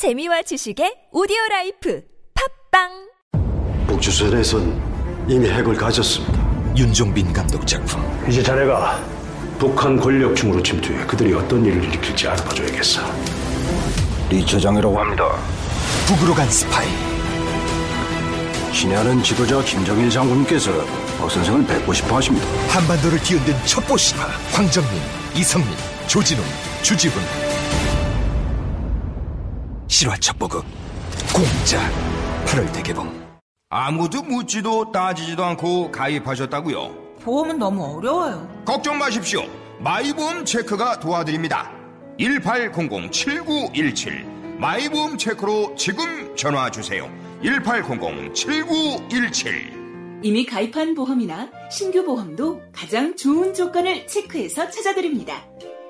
재미와 지식의 오디오 라이프 팟빵 북조선에선 이미 핵을 가졌습니다. 윤종빈 감독 작품 이제 자네가 북한 권력층으로 침투해 그들이 어떤 일을 일으킬지 알아봐줘야겠어. 리 처장이라고 합니다. 북으로 간 스파이 친애하는 지도자 김정일 장군께서 박 선생을 뵙고 싶어 하십니다. 한반도를 뒤흔든 첩보 신화 황정민, 이성민, 조진웅, 주지훈 실화 첩보극 공짜 8월 대개봉 아무도 묻지도 따지지도 않고 가입하셨다고요? 보험은 너무 어려워요. 걱정 마십시오. 마이보험 체크가 도와드립니다. 1800-7917 마이보험 체크로 지금 전화 주세요. 1800-7917 이미 가입한 보험이나 신규 보험도 가장 좋은 조건을 체크해서 찾아드립니다.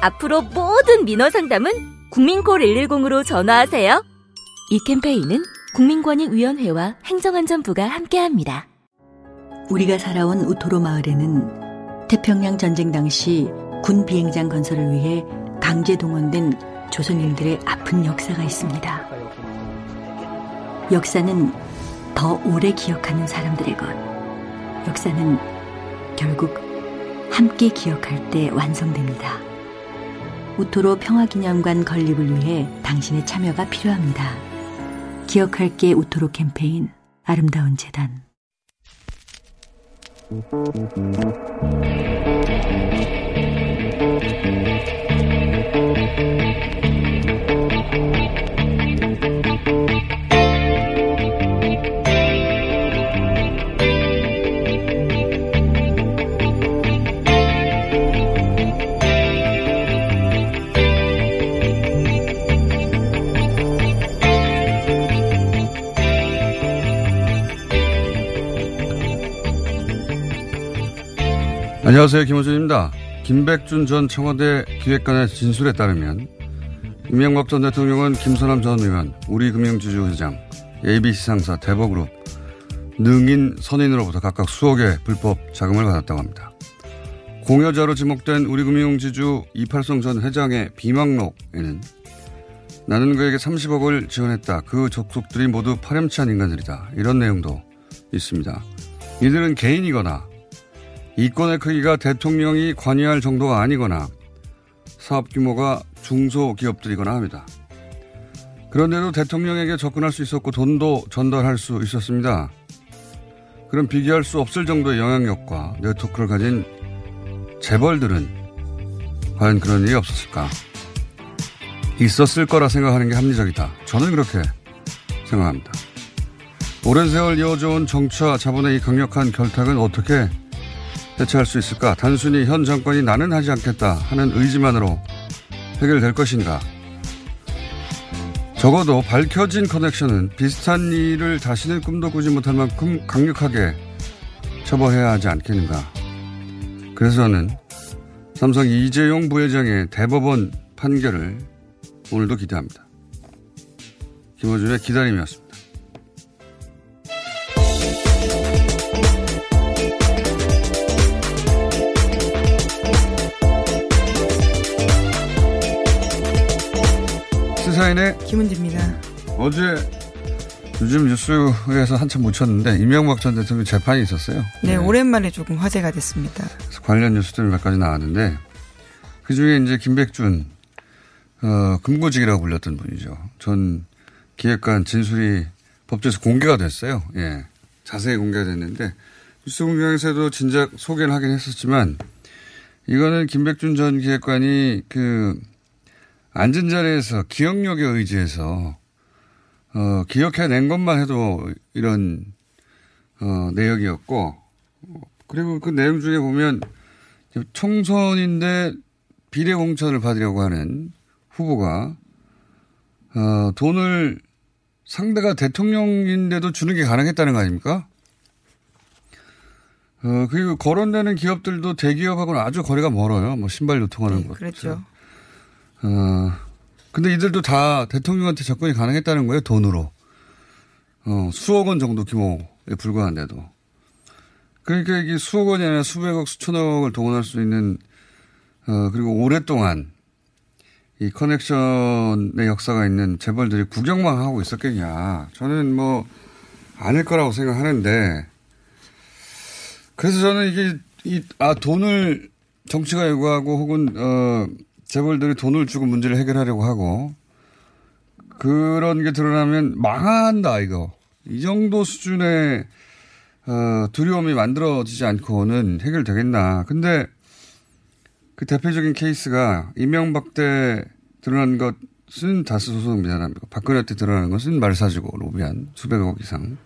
앞으로 모든 민원 상담은 국민콜 110으로 전화하세요. 이 캠페인은 국민권익위원회와 행정안전부가 함께합니다. 우리가 살아온 우토로 마을에는 태평양 전쟁 당시 군 비행장 건설을 위해 강제 동원된 조선인들의 아픈 역사가 있습니다. 역사는 더 오래 기억하는 사람들의 것. 역사는 결국 함께 기억할 때 완성됩니다. 우토로 평화기념관 건립을 위해 당신의 참여가 필요합니다. 기억할게 우토로 캠페인 아름다운 재단 안녕하세요. 김호준입니다. 김백준 전 청와대 기획관의 진술에 따르면 이명박 전 대통령은 김선남 전 의원, 우리금융지주 회장, ABC 상사, 대법그룹, 능인 선인으로부터 각각 수억의 불법 자금을 받았다고 합니다. 공여자로 지목된 우리금융지주 이팔성 전 회장의 비망록에는 나는 그에게 30억을 지원했다. 그 족속들이 모두 파렴치한 인간들이다. 이런 내용도 있습니다. 이들은 개인이거나 이권의 크기가 대통령이 관여할 정도가 아니거나 사업 규모가 중소기업들이거나 합니다. 그런데도 대통령에게 접근할 수 있었고 돈도 전달할 수 있었습니다. 그럼 비교할 수 없을 정도의 영향력과 네트워크를 가진 재벌들은 과연 그런 일이 없었을까? 있었을 거라 생각하는 게 합리적이다. 저는 그렇게 생각합니다. 오랜 세월 이어져온 정치와 자본의 이 강력한 결탁은 어떻게 대처할 수 있을까? 단순히 현 정권이 나는 하지 않겠다 하는 의지만으로 해결될 것인가? 적어도 밝혀진 커넥션은 비슷한 일을 다시는 꿈도 꾸지 못할 만큼 강력하게 처벌해야 하지 않겠는가? 그래서 저는 삼성 이재용 부회장의 대법원 판결을 오늘도 기대합니다. 김호준의 기다림이었습니다. 시사인의 김은지입니다. 어제 요즘 뉴스에서 한참 묻혔는데 이명박 전 대통령 재판이 있었어요. 네, 오랜만에 조금 화제가 됐습니다. 관련 뉴스들이 몇 가지 나왔는데 그 중에 이제 김백준 어, 금고직이라고 불렸던 분이죠. 전 기획관 진술이 법조에서 공개가 됐어요. 예. 자세히 공개가 됐는데 뉴스 공개에서도 진작 소개를 하긴 했었지만 이거는 김백준 전 기획관이 그 앉은 자리에서 기억력에 의지해서 어, 기억해낸 것만 해도 이런 어, 내역이었고 그리고 그 내용 중에 보면 총선인데 비례 공천을 받으려고 하는 후보가 어, 돈을 상대가 대통령인데도 주는 게 가능했다는 거 아닙니까? 어, 그리고 거론되는 기업들도 대기업하고는 아주 거리가 멀어요. 뭐 신발 유통하는 것. 그렇죠. 어, 근데 이들도 다 대통령한테 접근이 가능했다는 거예요, 돈으로. 어, 수억 원 정도 규모에 불과한데도. 그러니까 이게 수억 원이 아니라 수백억, 수천억을 동원할 수 있는, 어, 그리고 오랫동안 이 커넥션의 역사가 있는 재벌들이 구경만 하고 있었겠냐. 저는 뭐, 아닐 거라고 생각하는데, 그래서 저는 이게, 이, 아, 돈을 정치가 요구하고 혹은, 어, 재벌들이 돈을 주고 문제를 해결하려고 하고, 그런 게 드러나면 망한다, 이거. 이 정도 수준의, 어, 두려움이 만들어지지 않고는 해결되겠나. 근데 그 대표적인 케이스가 이명박 때 드러난 것은 다수 소송 미안합니다. 박근혜 때 드러나는 것은 말 사주고 로비한 수백억 이상.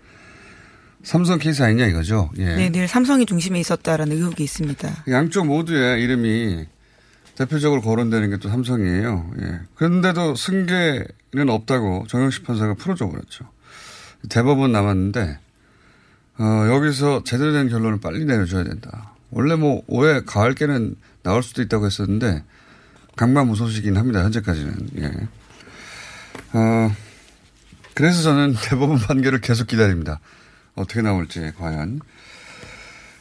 삼성 케이스 아니냐 이거죠. 예. 네, 늘 삼성이 중심에 있었다라는 의혹이 있습니다. 양쪽 모두의 이름이 대표적으로 거론되는 게 또 삼성이에요. 예. 그런데도 승계는 없다고 정영식 판사가 풀어줘 버렸죠. 대법원 남았는데 어, 여기서 제대로 된 결론을 빨리 내려줘야 된다. 원래 뭐 올해 가을께는 나올 수도 있다고 했었는데 강마무소식이긴 합니다. 현재까지는. 예. 어, 그래서 저는 대법원 판결을 계속 기다립니다. 어떻게 나올지 과연.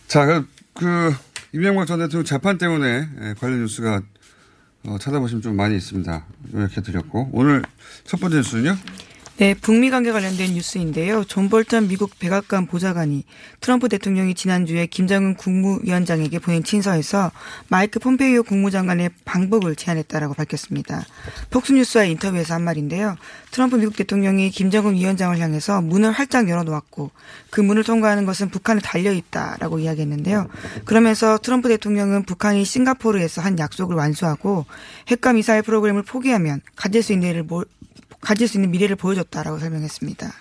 자, 그, 그 이명박 전 대통령 재판 때문에 예, 관련 뉴스가 어, 찾아보시면 좀 많이 있습니다. 요약해드렸고 오늘 첫 번째 뉴스는요. 네, 북미 관계 관련된 뉴스인데요. 존 볼턴 미국 백악관 보좌관이 트럼프 대통령이 지난주에 김정은 국무위원장에게 보낸 친서에서 마이크 폼페이오 국무장관의 방북을 제안했다라고 밝혔습니다. 폭스뉴스와의 인터뷰에서 한 말인데요. 트럼프 미국 대통령이 김정은 위원장을 향해서 문을 활짝 열어놓았고 그 문을 통과하는 것은 북한에 달려있다라고 이야기했는데요. 그러면서 트럼프 대통령은 북한이 싱가포르에서 한 약속을 완수하고 핵과 미사일 프로그램을 포기하면 가질 수 있는 일을 가질 수 있는 미래를 보여줬다라고 설명했습니다.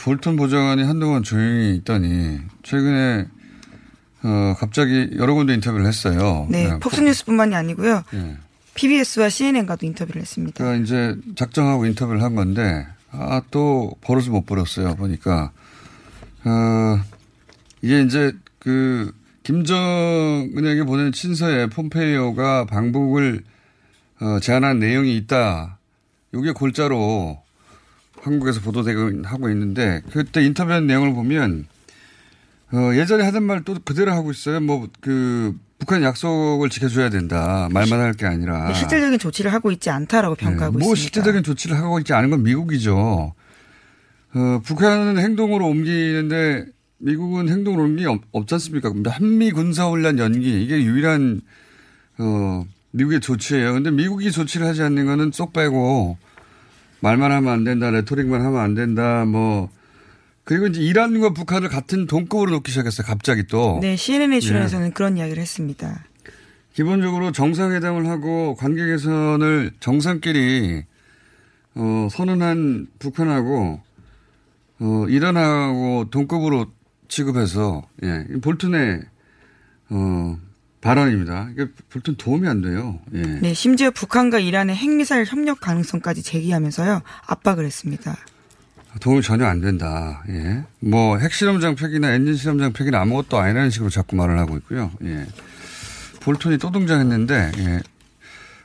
볼턴 보좌관이 한동안 조용히 있더니 최근에 어 갑자기 여러 군데 인터뷰를 했어요. 네, 폭스뉴스뿐만이 아니고요. 네. PBS와 CNN과도 인터뷰를 했습니다. 그러니까 이제 작정하고 인터뷰를 한 건데 아 또 버릇을 못 버렸어요. 보니까 어 이게 이제 그 김정은에게 보낸 친서에 폼페이오가 방북을 어, 제안한 내용이 있다. 이게 골자로 한국에서 보도되고 하고 있는데 그때 인터뷰한 내용을 보면 어, 예전에 하던 말 또 그대로 하고 있어요. 뭐 그 북한 약속을 지켜줘야 된다. 말만 할 게 아니라 네, 실질적인 조치를 하고 있지 않다라고 평가하고 네, 뭐 있습니다. 실질적인 조치를 하고 있지 않은 건 미국이죠. 어, 북한은 행동으로 옮기는데 미국은 행동으로 옮기 없, 없지 않습니까? 한미 군사훈련 연기 이게 유일한 어, 미국의 조치예요. 근데 미국이 조치를 하지 않는 거는 쏙 빼고 말만 하면 안 된다, 레토릭만 하면 안 된다, 뭐 그리고 이제 이란과 북한을 같은 동급으로 놓기 시작했어요. 갑자기 또. 네, CNN에 출연해서는 네. 그런 이야기를 했습니다. 기본적으로 정상회담을 하고 관계 개선을 정상끼리 어, 선언한 북한하고 어, 이란하고 동급으로 취급해서 예, 볼튼의 어, 발언입니다. 이게 볼튼 도움이 안 돼요. 예. 네, 심지어 북한과 이란의 핵미사일 협력 가능성까지 제기하면서요 압박을 했습니다. 도움이 전혀 안 된다. 예. 뭐 핵실험장 폐기나 엔진 실험장 폐기는 아무것도 아니라는 식으로 자꾸 말을 하고 있고요. 예. 볼턴이 또 등장했는데 예.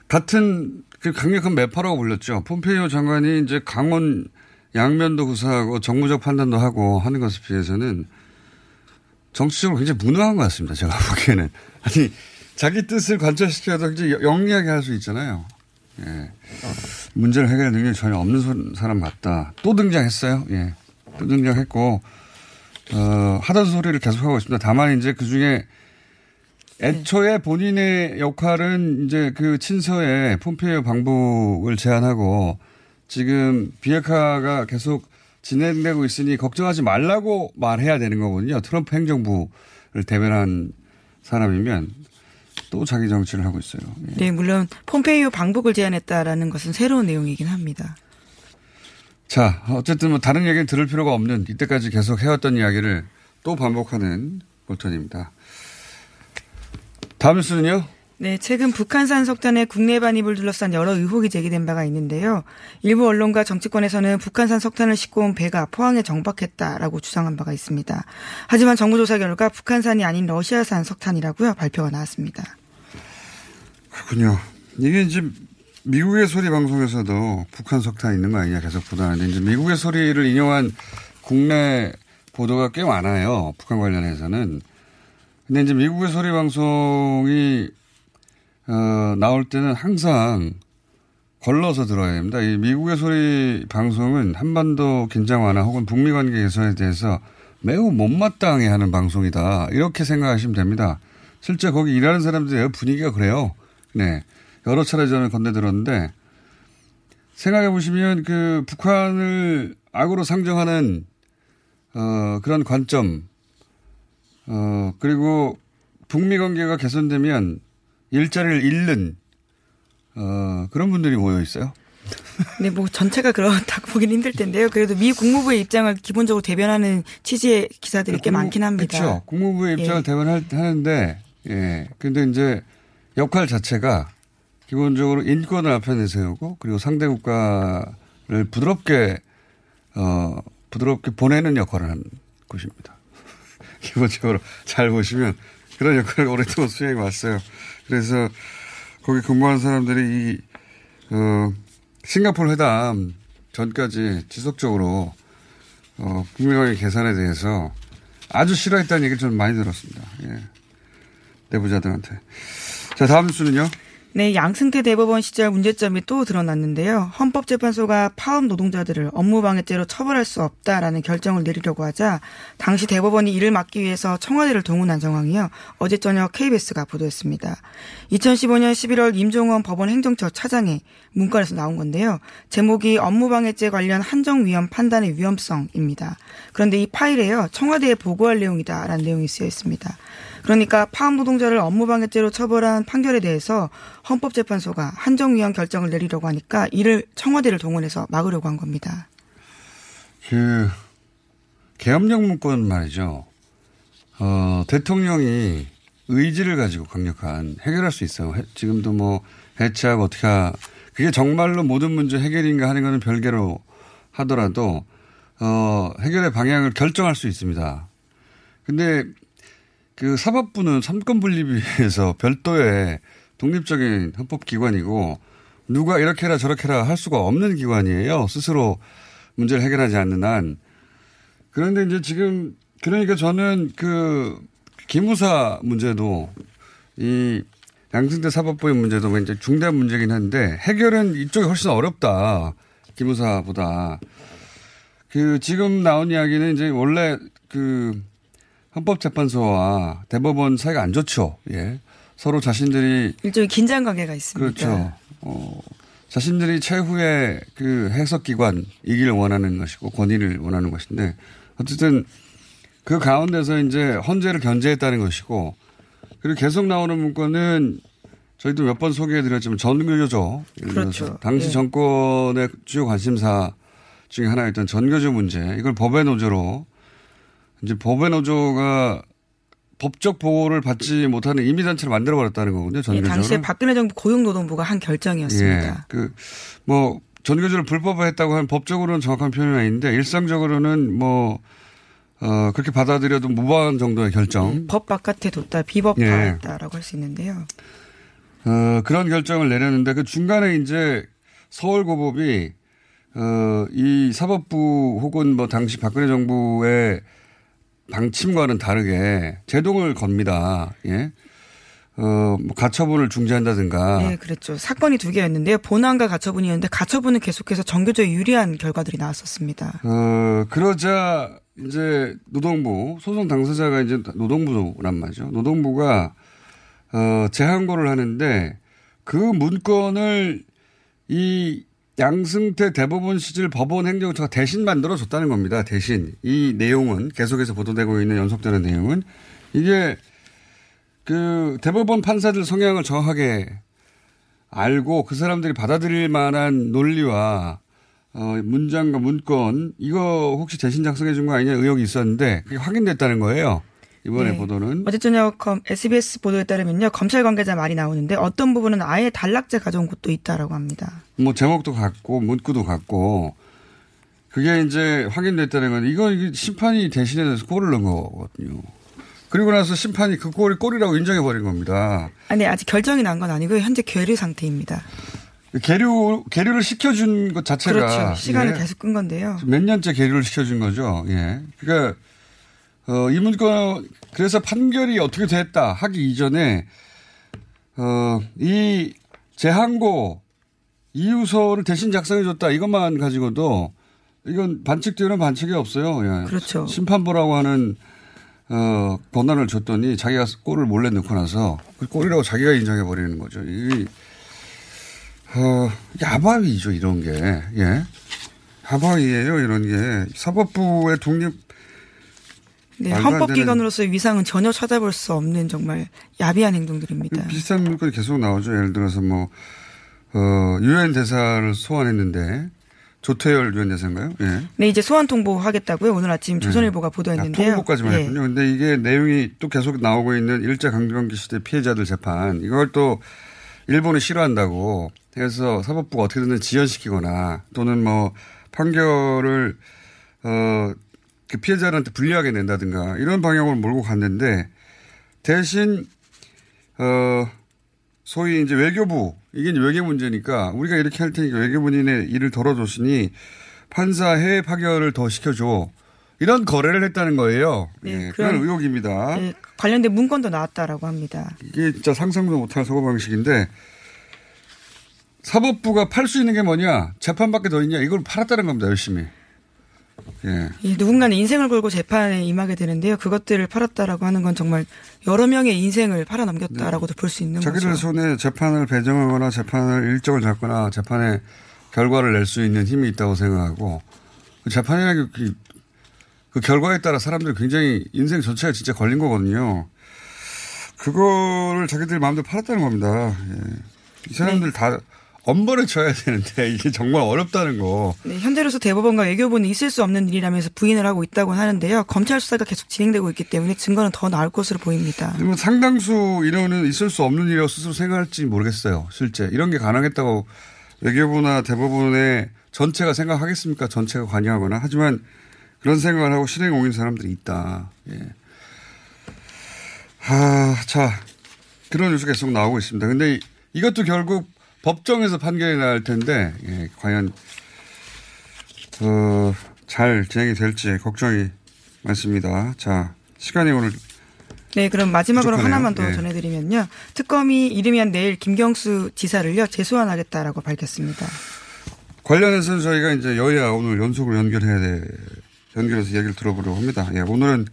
같은 그 강력한 매파라고 불렸죠. 폼페이오 장관이 이제 강원 양면도 구사하고 정무적 판단도 하고 하는 것에 비해서는 정치적으로 굉장히 무능한 것 같습니다. 제가 보기에는. 아니, 자기 뜻을 관철시켜서 굉장히 영리하게 할 수 있잖아요. 예. 문제를 해결할 능력이 전혀 없는 사람 같다. 또 등장했어요. 예. 또 등장했고, 어, 하던 소리를 계속하고 있습니다. 다만 이제 그 중에 애초에 본인의 역할은 이제 그 친서에 폼페이오 방북을 제안하고 지금 비핵화가 계속 진행되고 있으니 걱정하지 말라고 말해야 되는 거거든요. 트럼프 행정부를 대변한 사람이면 또 자기 정치를 하고 있어요. 예. 네, 물론 폼페이오 방북을 제안했다라는 것은 새로운 내용이긴 합니다. 자, 어쨌든 뭐 다른 얘기는 들을 필요가 없는 이때까지 계속 해왔던 이야기를 또 반복하는 볼턴입니다. 다음 뉴스는요? 네, 최근 북한산 석탄의 국내 반입을 둘러싼 여러 의혹이 제기된 바가 있는데요. 일부 언론과 정치권에서는 북한산 석탄을 싣고 온 배가 포항에 정박했다라고 주장한 바가 있습니다. 하지만 정부 조사 결과 북한산이 아닌 러시아산 석탄이라고요 발표가 나왔습니다. 그렇군요. 이게 이제 미국의 소리 방송에서도 북한 석탄 있는 거 아니냐 계속 보도하는데 이제 미국의 소리를 인용한 국내 보도가 꽤 많아요. 북한 관련해서는. 근데 이제 미국의 소리 방송이 어, 나올 때는 항상 걸러서 들어야 됩니다. 이 미국의 소리 방송은 한반도 긴장 완화 혹은 북미 관계 개선에 대해서 매우 못마땅해 하는 방송이다. 이렇게 생각하시면 됩니다. 실제 거기 일하는 사람들의 분위기가 그래요. 네. 여러 차례 저는 건네들었는데 생각해 보시면 그 북한을 악으로 상정하는 어, 그런 관점 어, 그리고 북미 관계가 개선되면 일자리를 잃는 어, 그런 분들이 모여 있어요. 네, 뭐 전체가 그렇다고 보기는 힘들 텐데요. 그래도 미 국무부의 입장을 기본적으로 대변하는 취지의 기사들이 꽤 국무, 많긴 합니다. 그렇죠. 국무부의 입장을 예. 대변하는데, 예. 근데 이제 역할 자체가 기본적으로 인권을 앞에 내세우고 그리고 상대 국가를 부드럽게 어 부드럽게 보내는 역할을 하는 곳입니다. 기본적으로 잘 보시면 그런 역할을 오랫동안 수행해 왔어요. 그래서 거기 근무하는 사람들이 이 어, 싱가포르 회담 전까지 지속적으로 어, 북미 관계 개선에 대해서 아주 싫어했다는 얘기를 저는 많이 들었습니다. 예. 내부자들한테. 자, 다음 뉴스는요. 네, 양승태 대법원 시절 문제점이 또 드러났는데요. 헌법재판소가 파업 노동자들을 업무방해죄로 처벌할 수 없다라는 결정을 내리려고 하자 당시 대법원이 이를 막기 위해서 청와대를 동원한 정황이요. 어제 저녁 KBS가 보도했습니다. 2015년 11월 임종원 법원 행정처 차장의 문건에서 나온 건데요. 제목이 업무방해죄 관련 한정위원 판단의 위험성입니다. 그런데 이 파일에요. 청와대에 보고할 내용이다라는 내용이 쓰여 있습니다. 그러니까 파업 노동자를 업무방해죄로 처벌한 판결에 대해서 헌법재판소가 한정위원 결정을 내리려고 하니까 이를 청와대를 동원해서 막으려고 한 겁니다. 그, 계엄령 문건 말이죠. 어, 대통령이 의지를 가지고 강력한 해결할 수 있어요. 해- 지금도 뭐 해체하고 어떻게 하, 그게 정말로 모든 문제 해결인가 하는 거는 별개로 하더라도 어, 해결의 방향을 결정할 수 있습니다. 근데 그 사법부는 삼권 분립에 위해서 별도의 독립적인 헌법기관이고 누가 이렇게 해라 저렇게 해라 할 수가 없는 기관이에요. 스스로 문제를 해결하지 않는 한. 그런데 이제 지금 그러니까 저는 그 기무사 문제도 이 양승태 사법부의 문제도 굉장히 중대한 문제긴 한데 해결은 이쪽이 훨씬 어렵다. 기무사보다. 그 지금 나온 이야기는 이제 원래 그 헌법재판소와 대법원 사이가 안 좋죠. 예. 서로 자신들이 일종의 긴장 관계가 있습니다. 그렇죠. 어, 자신들이 최후의 그 해석기관이기를 원하는 것이고 권위를 원하는 것인데 어쨌든 그 가운데서 이제 헌재를 견제했다는 것이고 그리고 계속 나오는 문건은 저희도 몇 번 소개해드렸지만 들어서 그렇죠. 당시 예. 정권의 주요 관심사 중에 하나였던 전교조 문제 이걸 법의 노조로 이제 법의 노조가 법적 보호를 받지 못하는 임의단체를 만들어버렸다는 거거든요. 예, 전교조를. 당시에 박근혜 정부 고용노동부가 한 결정이었습니다. 예. 그, 뭐, 전교조를 불법화했다고 하면 법적으로는 정확한 표현은 아닌데, 일상적으로는 뭐, 어, 그렇게 받아들여도 무방한 정도의 결정. 법 바깥에 뒀다, 예. 비법화했다라고 할수 있는데요. 어, 그런 결정을 내렸는데, 그 중간에 이제 서울고법이, 어, 이 사법부 혹은 뭐 당시 박근혜 정부의 방침과는 다르게 제동을 겁니다. 예. 어, 뭐 가처분을 중지한다든가. 네, 그랬죠. 사건이 두 개였는데요. 본안과 가처분이었는데 가처분은 계속해서 정교조에 유리한 결과들이 나왔었습니다. 어, 그러자 이제 노동부, 소송 당사자가 이제 노동부란 말이죠. 노동부가 어, 재항고를 하는데 그 문건을 이 양승태 대법원 시절 법원 행정처가 대신 만들어 줬다는 겁니다. 대신. 이 내용은 계속해서 보도되고 있는 연속되는 내용은 이게 그 대법원 판사들 성향을 정확하게 알고 그 사람들이 받아들일 만한 논리와 어, 문장과 문건 이거 혹시 대신 작성해 준 거 아니냐 의혹이 있었는데 그게 확인됐다는 거예요. 이번에 네. 보도는 어제 저녁 검- SBS 보도에 따르면요. 검찰 관계자 말이 나오는데 어떤 부분은 아예 단락제 가져온 곳도 있다라고 합니다. 뭐 제목도 같고 문구도 같고 그게 이제 확인됐다는 건 이거 심판이 대신해서 골을 넣은 거거든요. 그리고 나서 심판이 그 골이 골이라고 인정해 버린 겁니다. 아니 아직 결정이 난 건 아니고요. 현재 계류 상태입니다. 계류 계류를 시켜준 것 자체가 그렇죠. 시간을 예, 계속 끈 건데요. 몇 년째 계류를 시켜준 거죠. 예. 그러니까 어, 이 문건 그래서 판결이 어떻게 됐다 하기 이전에 어, 이 재항고 이유서를 대신 작성해 줬다 이것만 가지고도 이건 반칙 되는 반칙이 없어요. 예. 그렇죠. 심판부라고 하는 어, 권한을 줬더니 자기가 골을 몰래 넣고 나서 그 골이라고 자기가 인정해 버리는 거죠. 이 어, 야바위죠 이런 게 예. 야바위예요 이런 게 사법부의 독립 네, 말도 안 헌법 기관으로서의 위상은 전혀 찾아볼 수 없는 정말 야비한 행동들입니다. 비슷한 물건이 계속 나오죠. 예를 들어서 뭐, 어, 유엔 대사를 소환했는데, 조태열 유엔 대사인가요? 예. 네, 이제 소환 통보하겠다고요. 오늘 아침 조선일보가 아, 보도했는데요. 통보까지만 예. 했군요. 근데 이게 내용이 또 계속 나오고 있는 일제 강점기 시대 피해자들 재판, 이걸 또 일본이 싫어한다고 해서 사법부가 어떻게든 지연시키거나 또는 뭐 판결을, 어, 그 피해자한테 불리하게 낸다든가 이런 방향으로 몰고 갔는데 대신 어 소위 이제 외교부 이게 이제 외교 문제니까 우리가 이렇게 할 테니까 외교부인의 일을 덜어줬으니 판사 해외 파견을 더 시켜줘 이런 거래를 했다는 거예요. 네, 예, 그런 그런- 의혹입니다. 네, 관련된 문건도 나왔다라고 합니다. 이게 진짜 상상도 못할 사고 방식인데 사법부가 팔 수 있는 게 뭐냐 재판밖에 더 있냐 이걸 팔았다는 겁니다 열심히. 예. 이 누군가는 인생을 걸고 재판에 임하게 되는데요. 그것들을 팔았다라고 하는 건 정말 여러 명의 인생을 팔아넘겼다라고도 볼수 있는 자기들 거죠. 손에 재판을 배정하거나 재판을 일정을 잡거나 재판에 결과를 낼 수 있는 힘이 있다고 생각하고 그 재판이라는 게 그, 그 결과에 따라 사람들이 굉장히 인생 전체가 진짜 걸린 거거든요. 그거를 자기들 마음대로 팔았다는 겁니다. 예. 이 사람들 네. 다 엄벌에 쳐야 되는데 이게 정말 어렵다는 거. 네, 현재로서 대법원과 외교부는 있을 수 없는 일이라면서 부인을 하고 있다고 하는데요. 검찰 수사가 계속 진행되고 있기 때문에 증거는 더 나올 것으로 보입니다. 그러면 상당수 인원은 있을 수 없는 일이라고 스스로 생각할지 모르겠어요. 실제 이런 게 가능했다고 외교부나 대법원의 전체가 생각하겠습니까? 전체가 관여하거나 하지만 그런 생각을 하고 실행에 옮긴 사람들이 있다. 예. 아, 자 그런 뉴스 계속 나오고 있습니다. 근데 이- 이것도 결국 법정에서 판결이 날 텐데 예, 과연 어, 잘 진행이 될지 걱정이 많습니다. 자 시간이 오늘 네, 그럼 마지막으로 부족하네요. 하나만 더 예. 전해드리면요. 특검이 이르면 내일 김경수 지사를요 재소환하겠다라고 밝혔습니다. 관련해서는 저희가 이제 여야 오늘 연속으로 연결해야 돼. 연결해서 얘기를 들어보려고 합니다. 예, 오늘은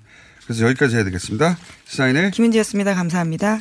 그래서 여기까지 해야 되겠습니다. 시사인의 김은지였습니다. 감사합니다.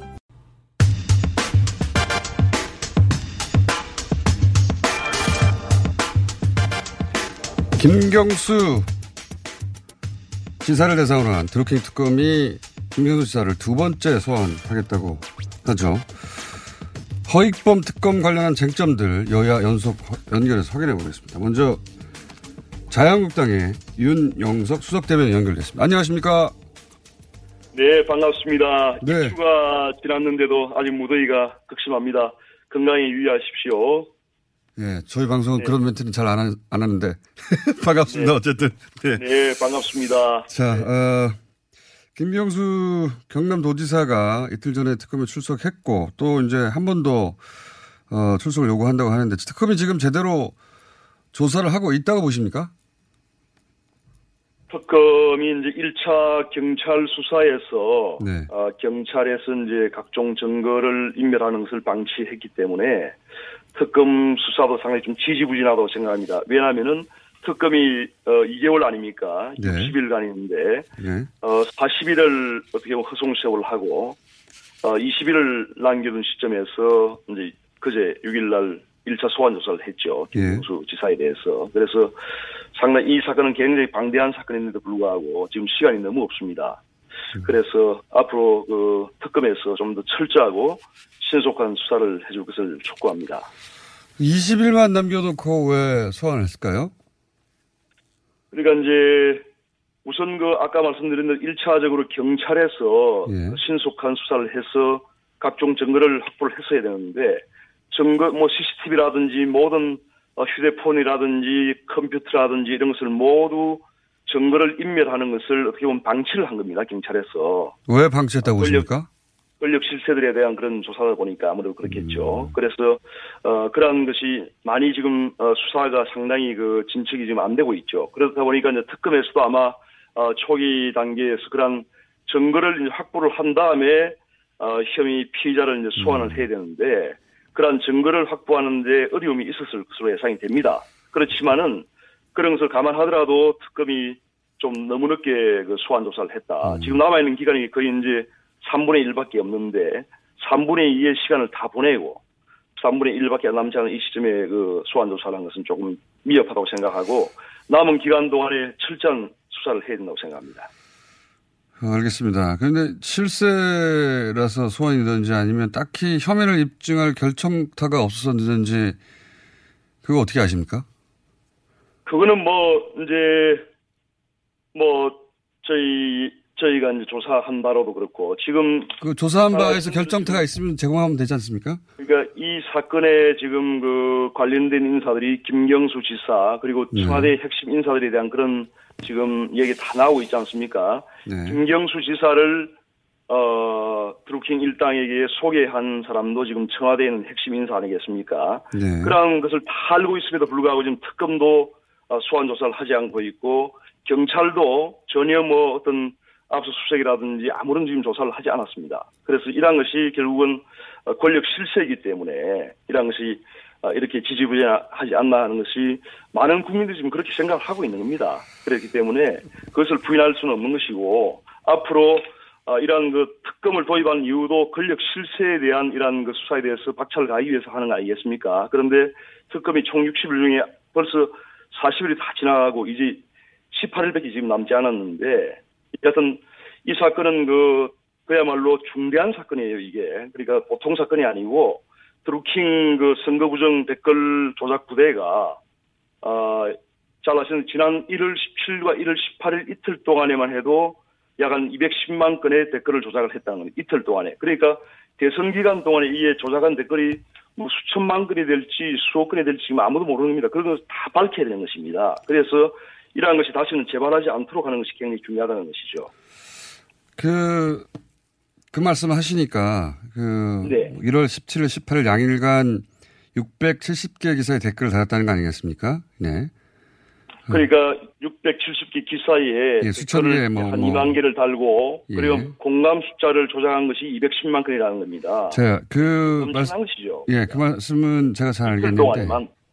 김경수 지사를 대상으로 한 드루킹 특검이 김경수 지사를 두 번째 소환하겠다고 하죠. 허익범 특검 관련한 쟁점들 여야 연속 연결해서 확인해 보겠습니다. 먼저 자유한국당의 윤영석 수석 대변인 연결됐습니다. 안녕하십니까? 네, 반갑습니다. 네. 입추가 지났는데도 아직 무더위가 극심합니다. 건강에 유의하십시오. 예, 저희 방송은 네. 그런 멘트는 잘 안 안 하는데 반갑습니다. 네. 어쨌든 네. 네, 반갑습니다. 자, 어, 김병수 경남도지사가 이틀 전에 특검에 출석했고 또 이제 한 번 더 어, 출석을 요구한다고 하는데 특검이 지금 제대로 조사를 하고 있다고 보십니까? 특검이 이제 1차 경찰 수사에서 네. 어, 경찰에서 이제 각종 증거를 인멸하는 것을 방치했기 때문에 특검 수사도 상당히 좀 지지부진하다고 생각합니다. 왜냐하면은 특검이 어, 2개월 아닙니까? 네. 60일간인데 예. 어, 40일을 어떻게 보면 허송세월 하고, 어, 20일을 남겨둔 시점에서, 이제, 그제 6일날 1차 소환 조사를 했죠. 김경수 지사에 대해서. 그래서 상당히 이 사건은 굉장히 방대한 사건인데도 불구하고 지금 시간이 너무 없습니다. 그래서 앞으로 그 특검에서 좀 더 철저하고 신속한 수사를 해줄 것을 촉구합니다. 20일만 남겨놓고 왜 소환을 했을까요? 그러니까 이제 우선 그 아까 말씀드린 대로 1차적으로 경찰에서 예. 신속한 수사를 해서 각종 증거를 확보를 했어야 되는데 증거 뭐 CCTV라든지 모든 어, 휴대폰이라든지 컴퓨터라든지 이런 것을 모두 증거를 인멸하는 것을 어떻게 보면 방치를 한 겁니다 경찰에서 왜 방치했다고 권력- 보십니까? 권력 실세들에 대한 그런 조사다 보니까 아무래도 그렇겠죠. 그래서 어 그러한 것이 많이 지금 어, 수사가 상당히 그 진척이 지금 안 되고 있죠. 그렇다 보니까 이제 특검에서도 아마 어 초기 단계에서 그런 증거를 확보를 한 다음에 어 혐의 피의자를 이제 소환을 해야 되는데 그러한 증거를 확보하는데 어려움이 있었을 것으로 예상이 됩니다. 그렇지만은 그런 것을 감안하더라도 특검이 좀 너무 늦게 그 소환 조사를 했다. 지금 남아 있는 기간이 거의 이제 3분의 1밖에 없는데 3분의 2의 시간을 다 보내고 3분의 1밖에 남지 않은 이 시점에 그 소환 조사를 한 것은 조금 미흡하다고 생각하고 남은 기간 동안에 철저한 수사를 해야 된다고 생각합니다. 어, 알겠습니다. 그런데 실세라서 소환이든지 아니면 딱히 혐의를 입증할 결정타가 없어서 늦은지 그거 어떻게 아십니까? 그거는 뭐 이제 뭐 저희 저희가 이제 조사한 바로도 그렇고 지금 그 조사한 아, 바에서 결정타가 있으면 제공하면 되지 않습니까? 그러니까 이 사건에 지금 그 관련된 인사들이 김경수 지사 그리고 네. 청와대 핵심 인사들에 대한 그런 지금 얘기 다 나오고 있지 않습니까? 네. 김경수 지사를 어 드루킹 일당에게 소개한 사람도 지금 청와대에 있는 핵심 인사 아니겠습니까? 네. 그런 것을 다 알고 있음에도 불구하고 지금 특검도 어, 소환 조사를 하지 않고 있고 경찰도 전혀 뭐 어떤 압수수색이라든지 아무런 지금 조사를 하지 않았습니다. 그래서 이러한 것이 결국은 어, 권력 실세이기 때문에 이러한 것이 어, 이렇게 지지부진하지 않나 하는 것이 많은 국민들이 지금 그렇게 생각을 하고 있는 겁니다. 그렇기 때문에 그것을 부인할 수는 없는 것이고 앞으로 어, 이러한 그 특검을 도입한 이유도 권력 실세에 대한 이러한 그 수사에 대해서 박차를 가하기 위해서 하는 거 아니겠습니까? 그런데 특검이 총 60일 중에 벌써 40일이 다 지나가고 이제 18일밖에 지금 남지 않았는데 여하튼 이 사건은 그 그야말로 중대한 사건이에요 이게 그러니까 보통 사건이 아니고 드루킹 그 선거 부정 댓글 조작 부대가 어 잘라시는 지난 1월 17일과 1월 18일 이틀 동안에만 해도 약 한 210만 건의 댓글을 조작을 했다는 겁니다. 이틀 동안에. 그러니까 대선 기간 동안에 이에 조작한 댓글이 뭐 수천만 건이 될지 수억 건이 될지 지금 아무도 모릅니다. 그런 것을 다 밝혀야 되는 것입니다. 그래서 이러한 것이 다시는 재발하지 않도록 하는 것이 굉장히 중요하다는 것이죠. 그, 그 말씀 하시니까, 그, 네. 1월 17일, 18일 양일간 670개 기사의 댓글을 달았다는 거 아니겠습니까? 네. 그러니까 670개 기사에 예, 수천 댓글을 개, 뭐, 한 뭐. 2만 개를 달고 예. 그리고 공감 숫자를 조작한 것이 210만 건이라는 겁니다. 제가 그 엄청난 말씀, 것이죠. 예, 그 말씀은 제가 잘 알겠는데.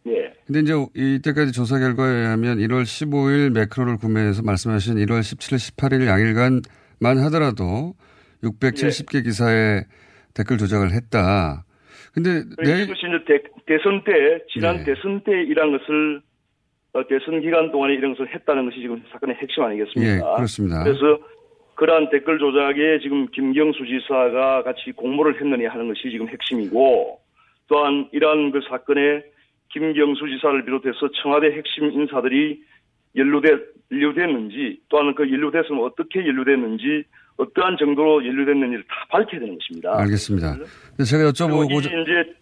예. 근데 이제 이때까지 조사 결과에 의하면 1월 15일 매크로를 구매해서 말씀하신 1월 17일, 18일 양일간만 하더라도 670개 기사에 댓글 조작을 했다. 근데 그러니까 내, 이것이 이제 대, 선 때, 지난 네. 대선 때 이란 것을, 어, 대선 기간 동안에 이런 것을 했다는 것이 지금 사건의 핵심 아니겠습니까? 예, 그렇습니다. 그래서 그러한 댓글 조작에 지금 김경수 지사가 같이 공모를 했느냐 하는 것이 지금 핵심이고 또한 이러한 그 사건에 김경수 지사를 비롯해서 청와대 핵심 인사들이 연루돼, 연루됐는지 또한 그 연루됐으면 어떻게 연루됐는지 어떠한 정도로 연루됐는지를 다 밝혀야 되는 것입니다. 알겠습니다. 제가 여쭤보고 이제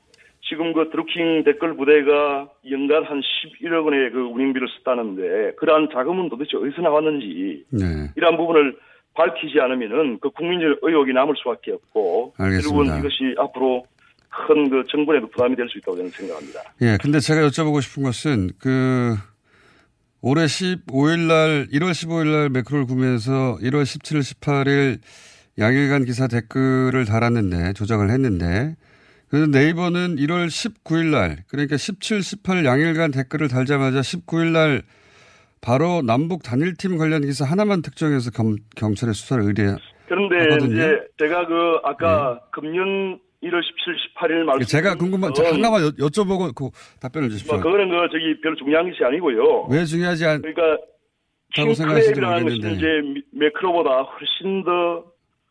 지금 그 드루킹 댓글 부대가 연간 한 11억 원의 그 운영비를 썼다는데 그러한 자금은 도대체 어디서 나왔는지 네. 이러한 부분을 밝히지 않으면은 그 국민적 의혹이 남을 수밖에 없고 알겠습니다. 결국은 이것이 앞으로 큰 그 정권에도 부담이 될 수 있다고 저는 생각합니다. 예, 근데 제가 여쭤보고 싶은 것은 그 올해 15일 날 1월 15일 날 매크로를 구매해서 1월 17일 18일 양일간 기사 댓글을 달았는데 조작을 했는데 그래서 네이버는 1월 19일 날 그러니까 17, 18 양일간 댓글을 달자마자 19일 날 바로 남북 단일팀 관련 기사 하나만 특정해서 검, 경찰에 수사를 의뢰 그런데 하거든요. 이제 제가 그 아까 금년 1월 17, 18일 말씀 제가 궁금한 저 하나만 여, 여쭤보고 그 답변을 주십시오. 뭐 그거는 그 저기 별로 중요한 것이 아니고요. 왜 중요하지 않? 그러니까 킹크랩이라는 것이. 이제 미- 매크로보다 훨씬 더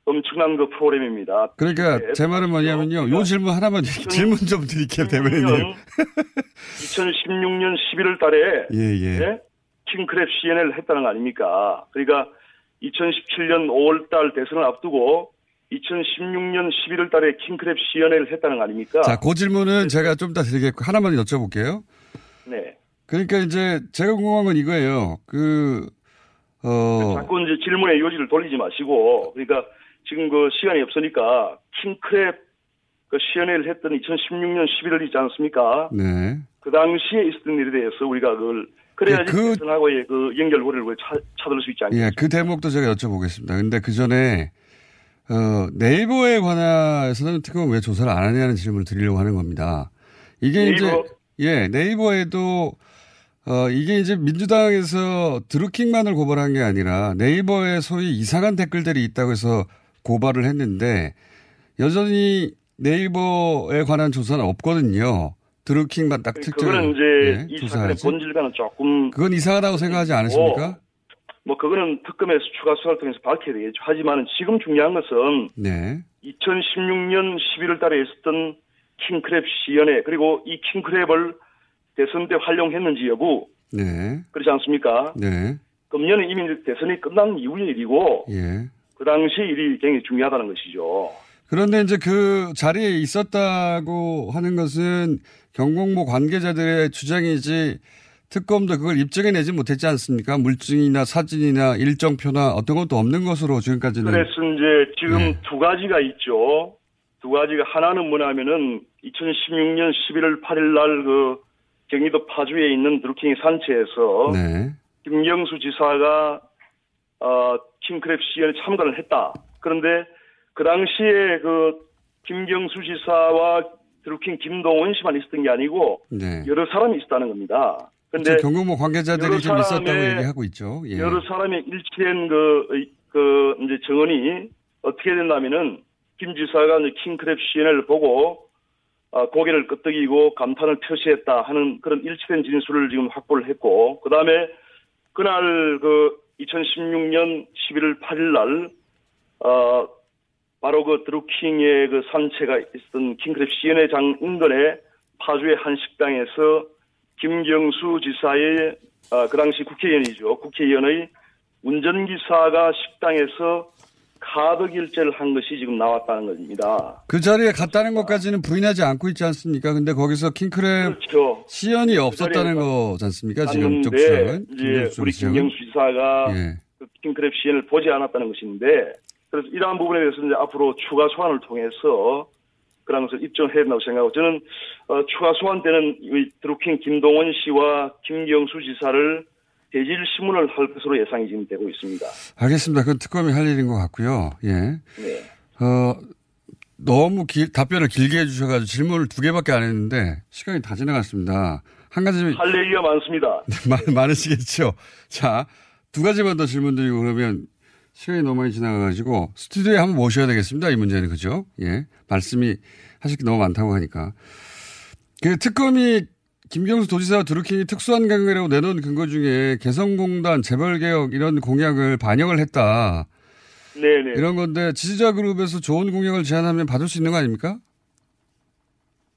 엄청난 그 프로그램입니다. 그러니까 네, 제 말은 뭐냐면요. 요 질문 하나만 질문 좀 드릴게요, 대변인님. 2016년 11월 달에 예, 예. 네? 킹크랩 CNN을 했다는 거 아닙니까? 그러니까 2017년 5월 달 대선을 앞두고 2016년 11월 달에 킹크랩 CNN을 했다는 거 아닙니까? 자, 그 질문은 제가 좀 이따 드리겠고 하나만 여쭤볼게요. 네. 그러니까 이제 제가 궁금한 건 이거예요. 그, 어, 자꾸 이제 질문의 요지를 돌리지 마시고, 그러니까 지금 그 시간이 없으니까 킹크랩 그 CNN을 했던 2016년 11월 있지 않습니까? 네. 그 당시에 있었던 일에 대해서 우리가 그걸 그래야지 그- 대선하고의 그 연결고리를 차, 찾을 수 있지 않겠습니까? 예, 그 대목도 제가 여쭤보겠습니다. 근데 그 전에, 어, 네이버에 관해서는 특검은 왜 조사를 안 하냐는 질문을 드리려고 하는 겁니다. 이게 이제, 네이버? 예, 네이버에도, 어, 이게 이제 민주당에서 드루킹만을 고발한 게 아니라 네이버에 소위 이상한 댓글들이 있다고 해서 고발을 했는데 여전히 네이버에 관한 조사는 없거든요. 드루킹만 딱 특정. 그거는 이제 예, 이 사건의 조사하지. 본질과는 조금 그건 이상하다고 생각하지 않으십니까? 뭐 그거는 특검에서 추가 수사를 통해서 밝혀야 되겠죠. 하지만 지금 중요한 것은 네. 2016년 11월 달에 있었던 킹크랩 시연회 그리고 이 킹크랩을 대선 때 활용했는지 여부 네. 그렇지 않습니까? 네. 금년은 이미 대선이 끝난 이후의 일이고 예. 그 당시 일이 굉장히 중요하다는 것이죠. 그런데 이제 그 자리에 있었다고 하는 것은 경공모 관계자들의 주장이지 특검도 그걸 입증해내지 못했지 않습니까? 물증이나 사진이나 일정표나 어떤 것도 없는 것으로 지금까지는. 그래서 이제 지금 네. 두 가지가 있죠. 두 가지가 하나는 뭐냐면은 2016년 11월 8일 날 그 경기도 파주에 있는 드루킹 산체에서 네. 김경수 지사가 어 킹크랩 시연에 참가를 했다. 그런데 그 당시에 그 김경수 지사와 드루킹 김동원 씨만 있었던 게 아니고 네. 여러 사람이 있었다는 겁니다. 근데 경공모 관계자들이 여러 좀 있었다고 얘기하고 있죠. 예. 여러 사람의 일치된 그, 그, 이제 정언이 어떻게 된다면은, 김 지사가 이제 킹크랩 CNN을 보고, 아, 고개를 끄덕이고 감탄을 표시했다 하는 그런 일치된 진술을 지금 확보를 했고, 그 다음에 그날 그 2016년 11월 8일 날, 어, 바로 그 드루킹의 그 산채가 있었던 킹크랩 CNN 장 인근의 파주의 한 식당에서 김경수 지사의 아, 그 당시 국회의원이죠. 국회의원의 운전기사가 식당에서 카드 결제를 한 것이 지금 나왔다는 겁니다. 그 자리에 갔다는 것까지는 부인하지 않고 있지 않습니까? 근데 거기서 킹크랩 그렇죠. 시연이 없었다는 거지 않습니까? 지금 쪽 갔는데 주장은. 이제 김경수 우리. 김경수 지사가 예. 그 킹크랩 시연을 보지 않았다는 것인데 그래서 이러한 부분에 대해서 이제 앞으로 추가 소환을 통해서 그런 것을 입증해야 된다고 생각하고 저는 어, 추가 소환 때는 이 드루킹 김동원 씨와 김경수 지사를 대질 신문을 할 것으로 예상이 지금 되고 있습니다. 알겠습니다. 그건 특검이 할 일인 것 같고요. 예. 네. 어, 너무 길, 답변을 길게 해주셔가지고 질문을 두 개밖에 안 했는데 시간이 다 지나갔습니다. 한 가지 할 얘기가 많습니다. 많, 많으시겠죠. 자, 두 가지만 더 질문 드리고 그러면 시간이 너무 많이 지나가가지고 스튜디오에 한번 모셔야 되겠습니다. 이 문제는 그죠? 예. 말씀이 하실 게 너무 많다고 하니까. 그 특검이 김경수 도지사와 드루킹이 특수한 관계라고 내놓은 근거 중에 개성공단 재벌개혁 이런 공약을 반영을 했다. 네네. 이런 건데 지지자 그룹에서 좋은 공약을 제안하면 받을 수 있는 거 아닙니까?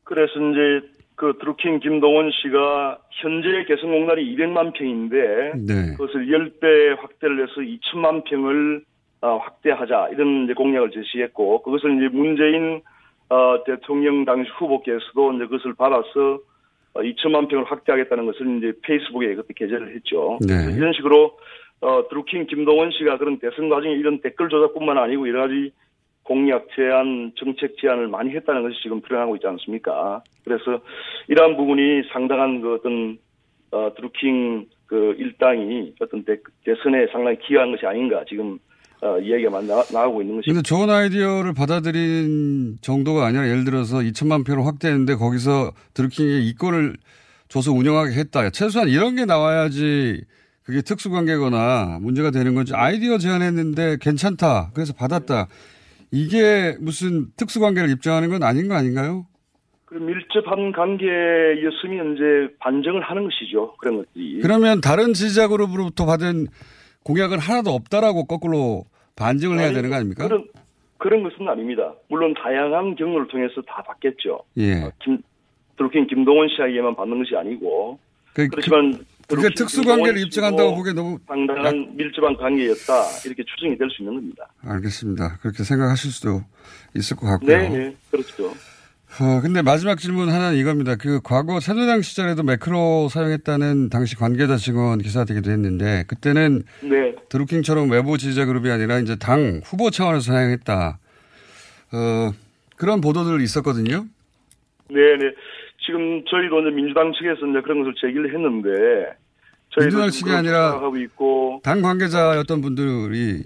그래서 이제 그 드루킹 김동원 씨가 현재 개성공단이 200만 평인데 네. 그것을 10배 확대를 해서 2천만 평을 어, 확대하자 이런 이제 공약을 제시했고 그것을 이제 문재인 어, 대통령 당시 후보께서도 이제 그것을 받아서 어, 2천만 평을 확대하겠다는 것을 이제 페이스북에 그때 게재를 했죠. 네. 이런 식으로 어, 드루킹 김동원 씨가 그런 대선 과정에 이런 댓글 조작뿐만 아니고 여러 가지 공약 제안, 정책 제안을 많이 했다는 것이 지금 드러나고 있지 않습니까? 그래서 이러한 부분이 상당한 그 어떤 어, 드루킹 그 일당이 어떤 대, 대선에 상당히 기여한 것이 아닌가 지금 어, 이야기가 많이 나, 나오고 있는 것입니다. 근데 좋은 아이디어를 받아들인 정도가 아니라 예를 들어서 2천만 표를 확대했는데 거기서 드루킹이 이권을 줘서 운영하게 했다. 최소한 이런 게 나와야지 그게 특수관계거나 문제가 되는 건지 아이디어 제안했는데 괜찮다. 그래서 받았다. 이게 무슨 특수관계를 입증하는 건 아닌 거 아닌가요? 그 밀접한 관계였으면 이제 반정을 하는 것이죠. 그런 것들이. 그러면 다른 지지자 그룹으로부터 받은 공약은 하나도 없다라고 거꾸로 반증을 해야 아니, 되는 거 아닙니까? 그런 그런 것은 아닙니다. 물론 다양한 경로를 통해서 다 받겠죠. 예. 김 드루킹 김동원 씨에게만 받는 것이 아니고 그, 그렇지만 그게 특수관계를 입증한다고 보기에 너무 상당한 밀접한 관계였다 이렇게 추정이 될 수 있는 겁니다. 알겠습니다. 그렇게 생각하실 수도 있을 것 같고요. 네, 네, 그렇죠. 어, 근데 마지막 질문 하나는 이겁니다. 그 과거 새누리당 시절에도 매크로 사용했다는 당시 관계자 증언 기사 되기도 했는데 그때는 네. 드루킹처럼 외부 지지자 그룹이 아니라 이제 당 후보 차원에서 사용했다. 어, 그런 보도들 있었거든요. 네, 네. 지금 저희도 이제 민주당 측에서 이제 그런 것을 제기를 했는데 저희도 민주당 측이 아니라 당 관계자였던 분들이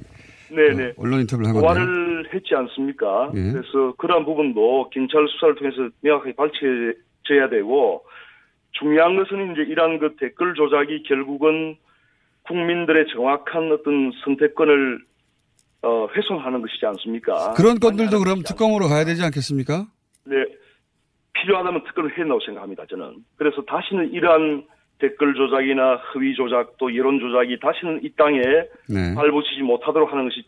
네, 네. 언론 인터뷰를 한 건데. 고발을 했지 않습니까? 예. 그래서 그러한 부분도 경찰 수사를 통해서 명확하게 밝혀져야 되고 중요한 것은 이제 이러한 그 댓글 조작이 결국은 국민들의 정확한 어떤 선택권을 어, 훼손하는 것이지 않습니까? 그런 건들도 그럼 특검으로 가야 되지 않겠습니까? 네. 필요하다면 특검을 해야 된다고 생각합니다, 저는. 그래서 다시는 이러한 댓글 조작이나 허위 조작 또 여론 조작이 다시는 이 땅에 네. 발붙이지 못하도록 하는 것이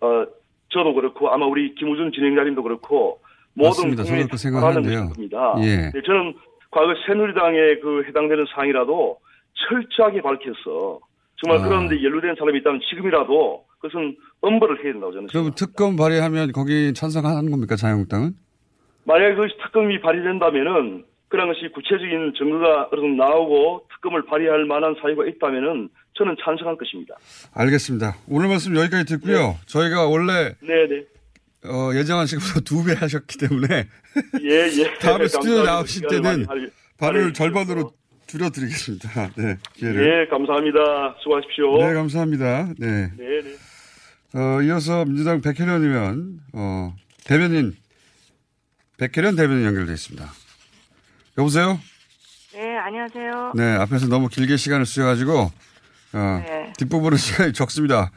어 저도 그렇고 아마 우리 김우준 진행자님도 그렇고 모든 국민이 바라는 생각하는데요. 것입니다. 예. 네, 저는 과거 새누리당에 그 해당되는 사항이라도 철저하게 밝혀서 정말 아. 그런데 연루된 사람이 있다면 지금이라도 그것은 엄벌을 해야 된다고 저는 그럼 특검 발의하면 거기 찬성하는 겁니까 자유한국당은? 만약에 그것이 특검이 발의된다면은 그런 것이 구체적인 증거가 어느 정도 나오고 특검을 발의할 만한 사유가 있다면은 저는 찬성할 것입니다. 알겠습니다. 오늘 말씀 여기까지 듣고요. 저희가 원래 네네. 어, 예정한 시간보다 두 배 하셨기 때문에 예, 예. 다음에 스튜디오. 나오실 때는 발을 절반으로 줄여드리겠습니다. 네, 기회를. 예, 감사합니다. 수고하십시오. 네, 감사합니다. 네. 네 네. 어, 이어서 민주당 백혜련 의원, 어, 대변인, 백혜련 대변인 연결돼 있습니다. 여보세요? 네, 안녕하세요. 네, 앞에서 너무 길게 시간을 쓰여가지고, 어, 네. 뒷부분은 시간이 적습니다.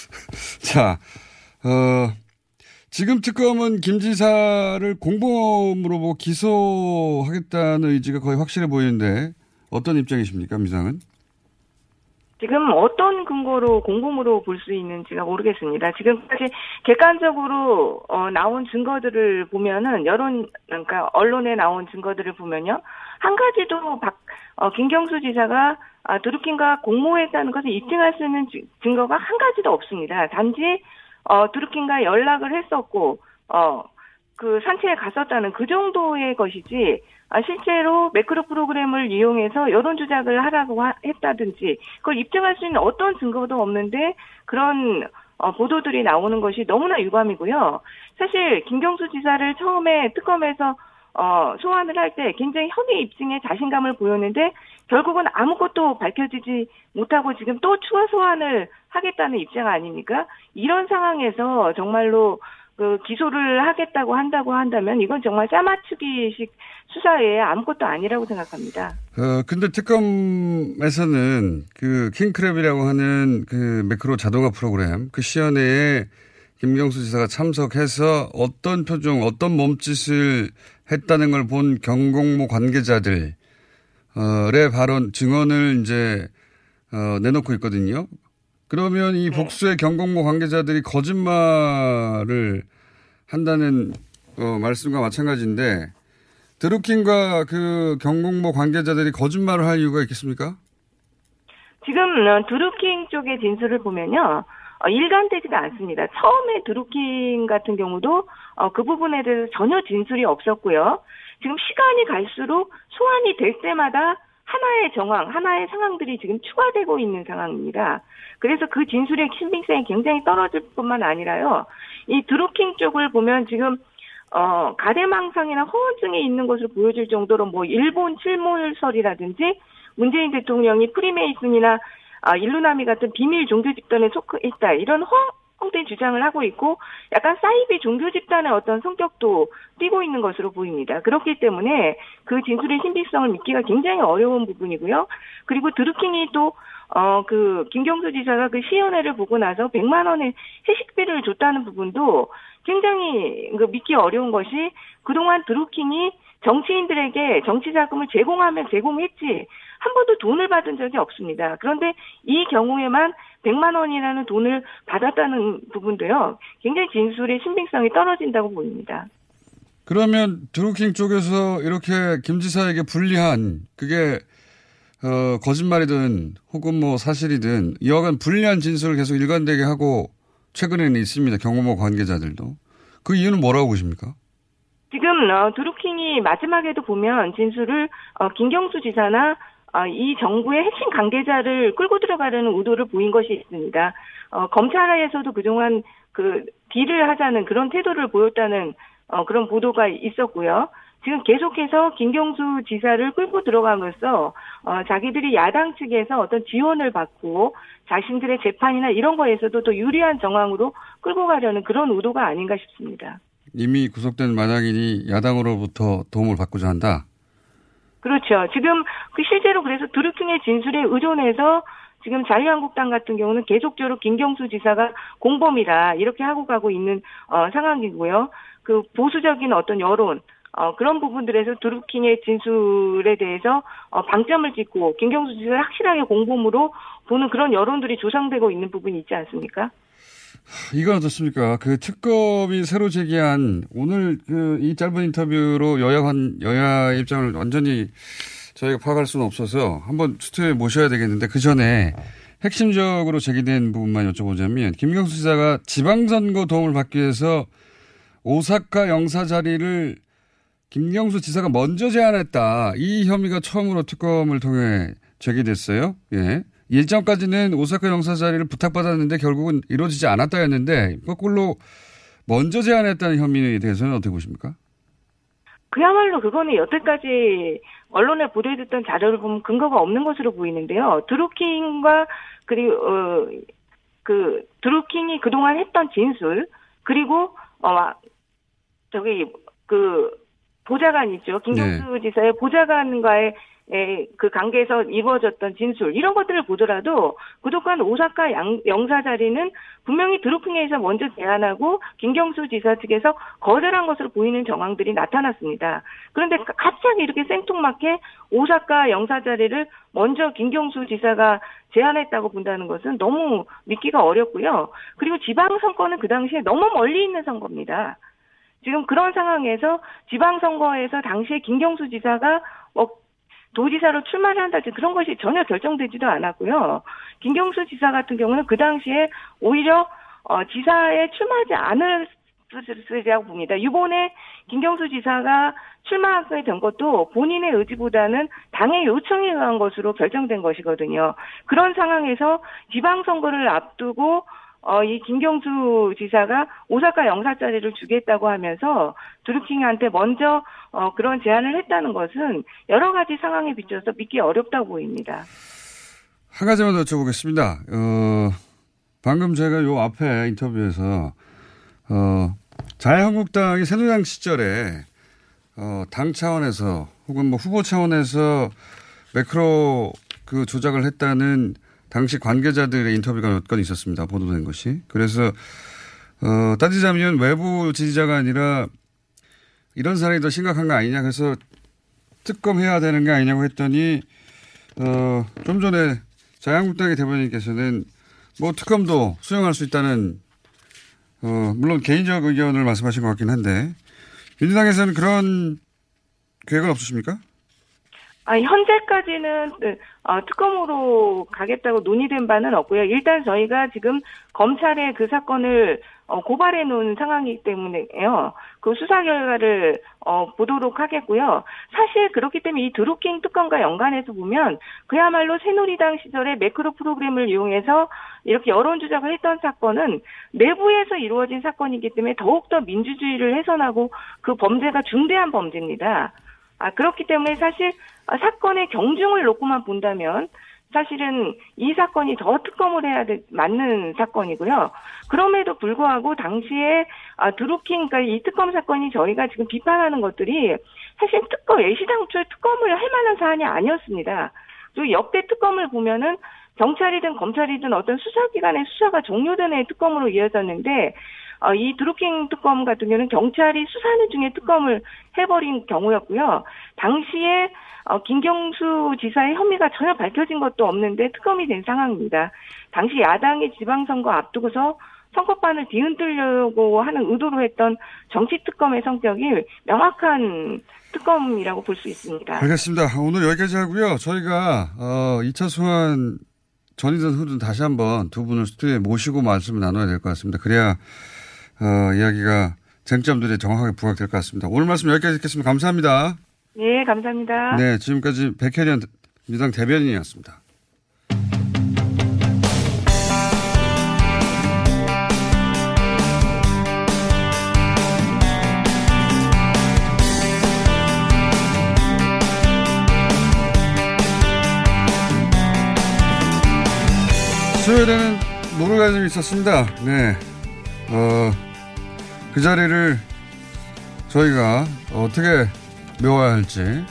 자, 어, 지금 특검은 김 지사를 공범으로 뭐 기소하겠다는 의지가 거의 확실해 보이는데, 어떤 입장이십니까, 민주당은? 지금 어떤 근거로 공범으로 볼 수 있는지가 모르겠습니다. 지금까지 객관적으로 어, 나온 증거들을 보면은 여론 그러니까 언론에 나온 증거들을 보면요 한 가지도 박 어, 김경수 지사가 아, 드루킹과 공모했다는 것을 입증할 수 있는 지- 증거가 한 가지도 없습니다. 단지 어, 드루킹과 연락을 했었고 어, 그 산채에 갔었다는 그 정도의 것이지 아, 실제로 매크로 프로그램을 이용해서 여론 조작을 하라고 하- 했다든지 그걸 입증할 수 있는 어떤 증거도 없는데 그런 어, 보도들이 나오는 것이 너무나 유감이고요. 사실 김경수 지사를 처음에 특검에서 어, 소환을 할 때 굉장히 혐의 입증에 자신감을 보였는데 결국은 아무것도 밝혀지지 못하고 지금 또 추가 소환을 하겠다는 입장 아닙니까? 이런 상황에서 정말로 그 기소를 하겠다고 한다고 한다면 이건 정말 짜맞추기식 수사에 아무것도 아니라고 생각합니다. 어, 근데 특검에서는 그 킹크랩이라고 하는 그 매크로 자동화 프로그램 그 시연회에 김경수 지사가 참석해서 어떤 표정, 어떤 몸짓을 했다는 걸 본 경공모 관계자들 의 발언 증언을 이제 어, 내놓고 있거든요. 그러면 이 복수의 경공모 관계자들이 거짓말을 한다는 어, 말씀과 마찬가지인데 드루킹과 그 경공모 관계자들이 거짓말을 할 이유가 있겠습니까? 지금 어, 드루킹 쪽의 진술을 보면요. 어, 일관되지가 않습니다. 처음에 드루킹 같은 경우도 어, 그 부분에 대해서 전혀 진술이 없었고요. 지금 시간이 갈수록 소환이 될 때마다 하나의 정황, 하나의 상황들이 지금 추가되고 있는 상황입니다. 그래서 그 진술의 신빙성이 굉장히 떨어질 뿐만 아니라요. 이 드루킹 쪽을 보면 지금 어, 가대망상이나 허언증이 있는 것을 보여줄 정도로 뭐 일본 칠몰설이라든지 문재인 대통령이 프리메이슨이나 아, 일루나미 같은 비밀 종교 집단에 속했다 이런 허 황된 주장을 하고 있고 약간 사이비 종교 집단의 어떤 성격도 띠고 있는 것으로 보입니다. 그렇기 때문에 그 진술의 신빙성을 믿기가 굉장히 어려운 부분이고요. 그리고 드루킹이 또 어, 그, 김경수 지사가 그 시연회를 보고 나서 100만 원의 회식비를 줬다는 부분도 굉장히 그 믿기 어려운 것이 그동안 드루킹이 정치인들에게 정치 자금을 제공하면 제공했지 한 번도 돈을 받은 적이 없습니다. 그런데 이 경우에만 100만 원이라는 돈을 받았다는 부분도요. 굉장히 진술의 신빙성이 떨어진다고 보입니다. 그러면 드루킹 쪽에서 이렇게 김 지사에게 불리한 그게 어, 거짓말이든 혹은 뭐 사실이든 이와간 불리한 진술을 계속 일관되게 하고 최근에는 있습니다. 경호모 관계자들도. 그 이유는 뭐라고 보십니까? 지금 어, 드루킹이 마지막에도 보면 진술을 어, 김경수 지사나 어, 이 정부의 핵심 관계자를 끌고 들어가려는 의도를 보인 것이 있습니다. 어, 검찰에서도 그동안 그 딜을 하자는 그런 태도를 보였다는 어, 그런 보도가 있었고요. 지금 계속해서 김경수 지사를 끌고 들어가면서 어, 자기들이 야당 측에서 어떤 지원을 받고 자신들의 재판이나 이런 거에서도 더 유리한 정황으로 끌고 가려는 그런 의도가 아닌가 싶습니다. 이미 구속된 마당인이 야당으로부터 도움을 받고자 한다. 그렇죠. 지금 그 실제로 그래서 드루킹의 진술에 의존해서 지금 자유한국당 같은 경우는 계속적으로 김경수 지사가 공범이다 이렇게 하고 가고 있는 어, 상황이고요. 그 보수적인 어떤 여론 어, 그런 부분들에서 드루킹의 진술에 대해서 어, 방점을 찍고 김경수 지사를 확실하게 공범으로 보는 그런 여론들이 조성되고 있는 부분이 있지 않습니까? 이건 어떻습니까? 그 특검이 새로 제기한 오늘 그 이 짧은 인터뷰로 여야 관 여야 입장을 완전히 저희가 파악할 수는 없어서 한번 스튜디오에 모셔야 되겠는데 그 전에 핵심적으로 제기된 부분만 여쭤보자면 김경수 지사가 지방선거 도움을 받기 위해서 오사카 영사 자리를 김경수 지사가 먼저 제안했다. 이 혐의가 처음으로 특검을 통해 제기됐어요. 예. 일정까지는 오사카 영사 자리를 부탁받았는데 결국은 이루어지지 않았다였는데 거꾸로 먼저 제안했다는 혐의에 대해서는 어떻게 보십니까? 그야말로 그거는 여태까지 언론에 보도됐던 자료를 보면 근거가 없는 것으로 보이는데요. 드루킹과 그리고 어, 그 드루킹이 그동안 했던 진술 그리고 어 저기 그 보좌관 있죠. 김경수 네. 지사의 보좌관과의 에, 그 관계에서 이루어졌던 진술 이런 것들을 보더라도 그동안 오사카 양, 영사 자리는 분명히 드루킹에서 먼저 제안하고 김경수 지사 측에서 거절한 것으로 보이는 정황들이 나타났습니다. 그런데 갑자기 이렇게 생뚱맞게 오사카 영사 자리를 먼저 김경수 지사가 제안했다고 본다는 것은 너무 믿기가 어렵고요. 그리고 지방 선거는 그 당시에 너무 멀리 있는 선거입니다. 지금 그런 상황에서 지방선거에서 당시에 김경수 지사가 뭐 도지사로 출마를 한다든지 그런 것이 전혀 결정되지도 않았고요. 김경수 지사 같은 경우는 그 당시에 오히려 어, 지사에 출마하지 않을 쓰리라고 봅니다. 이번에 김경수 지사가 출마하게 된 것도 본인의 의지보다는 당의 요청에 의한 것으로 결정된 것이거든요. 그런 상황에서 지방선거를 앞두고 어, 이 김경수 지사가 오사카 영사자리를 주겠다고 하면서 드루킹한테 먼저 어, 그런 제안을 했다는 것은 여러 가지 상황에 비춰서 믿기 어렵다고 보입니다. 한 가지만 더 여쭤보겠습니다. 어, 방금 제가 요 앞에 인터뷰에서 어, 자유한국당이 새누리당 시절에 어, 당 차원에서 혹은 뭐 후보 차원에서 매크로 그 조작을 했다는 당시 관계자들의 인터뷰가 몇 건 있었습니다. 보도된 것이. 그래서 어, 따지자면 외부 지지자가 아니라 이런 사람이 더 심각한 거 아니냐. 그래서 특검해야 되는 게 아니냐고 했더니 어, 좀 전에 자유한국당의 대변인께서는 뭐 특검도 수용할 수 있다는 어, 물론 개인적 의견을 말씀하신 것 같긴 한데 민주당에서는 그런 계획은 없으십니까? 아, 현재까지는 어, 특검으로 가겠다고 논의된 바는 없고요. 일단 저희가 지금 검찰에 그 사건을 어, 고발해 놓은 상황이기 때문에요. 그 수사 결과를 어, 보도록 하겠고요. 사실 그렇기 때문에 이 드루킹 특검과 연관해서 보면 그야말로 새누리당 시절에 매크로 프로그램을 이용해서 이렇게 여론 조작을 했던 사건은 내부에서 이루어진 사건이기 때문에 더욱더 민주주의를 훼손하고 그 범죄가 중대한 범죄입니다. 아, 그렇기 때문에 사실 사건의 경중을 놓고만 본다면 사실은 이 사건이 더 특검을 해야 돼, 맞는 사건이고요. 그럼에도 불구하고 당시에 아, 드루킹, 그러니까 이 특검 사건이 저희가 지금 비판하는 것들이 사실 특검, 예시당초에 특검을 할 만한 사안이 아니었습니다. 그리고 역대 특검을 보면은 경찰이든 검찰이든 어떤 수사기관의 수사가 종료된 특검으로 이어졌는데 어, 이 드루킹 특검 같은 경우는 경찰이 수사하는 중에 특검을 해버린 경우였고요. 당시에 어, 김경수 지사의 혐의가 전혀 밝혀진 것도 없는데 특검이 된 상황입니다. 당시 야당이 지방선거 앞두고서 선거판을 뒤흔들려고 하는 의도로 했던 정치 특검의 성격이 명확한 특검이라고 볼 수 있습니다. 알겠습니다. 오늘 여기까지 하고요. 저희가 어, 2차 소환 전이든 후든 다시 한번 두 분을 스튜디오에 모시고 말씀을 나눠야 될 것 같습니다. 그래야 어, 이야기가 쟁점들이 정확하게 부각될 것 같습니다. 오늘 말씀 여기까지 듣겠습니다. 감사합니다. 네, 감사합니다. 네, 지금까지 백혜련 민당 대변인이었습니다. 수요일에는 좀 있었습니다. 네. 어, 그 자리를 저희가 어떻게 메워야 할지,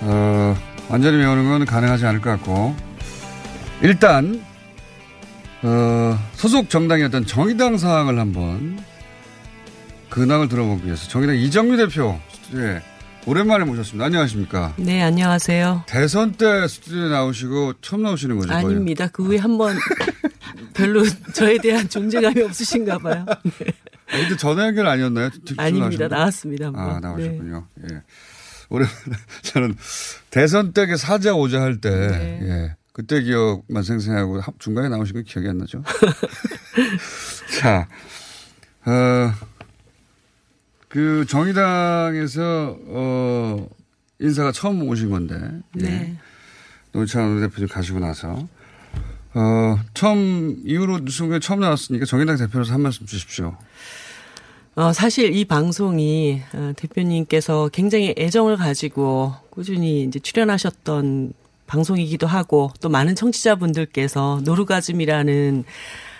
어, 완전히 메우는 건 가능하지 않을 것 같고, 일단, 어, 소속 정당이었던 정의당 사항을 한번 근황을 들어보기 위해서 정의당 이정미 대표 스튜디오에 오랜만에 모셨습니다. 안녕하십니까? 네, 안녕하세요. 대선 때 스튜디오에 나오시고 처음 나오시는 거죠? 아닙니다. 그 후에 한 번 별로 저에 대한 존재감이 없으신가 봐요. 네. 근데 전화 연결 아니었나요? 아닙니다. 나왔습니다. 한번. 아, 나오셨군요. 네. 예. 오랜 저는 대선 때 사자 오자 할 때, 네. 예. 그때 기억만 생생하고 중간에 나오신 거 기억이 안 나죠? 자, 어, 그 정의당에서 어 인사가 처음 오신 건데 예. 네. 노찬 대표님 가시고 나서 어 처음 이후로 뉴스공에 처음 나왔으니까 정의당 대표로서 한 말씀 주십시오. 어, 사실 이 방송이 어, 대표님께서 굉장히 애정을 가지고 꾸준히 이제 출연하셨던 방송이기도 하고 또 많은 청취자분들께서 노르가즘이라는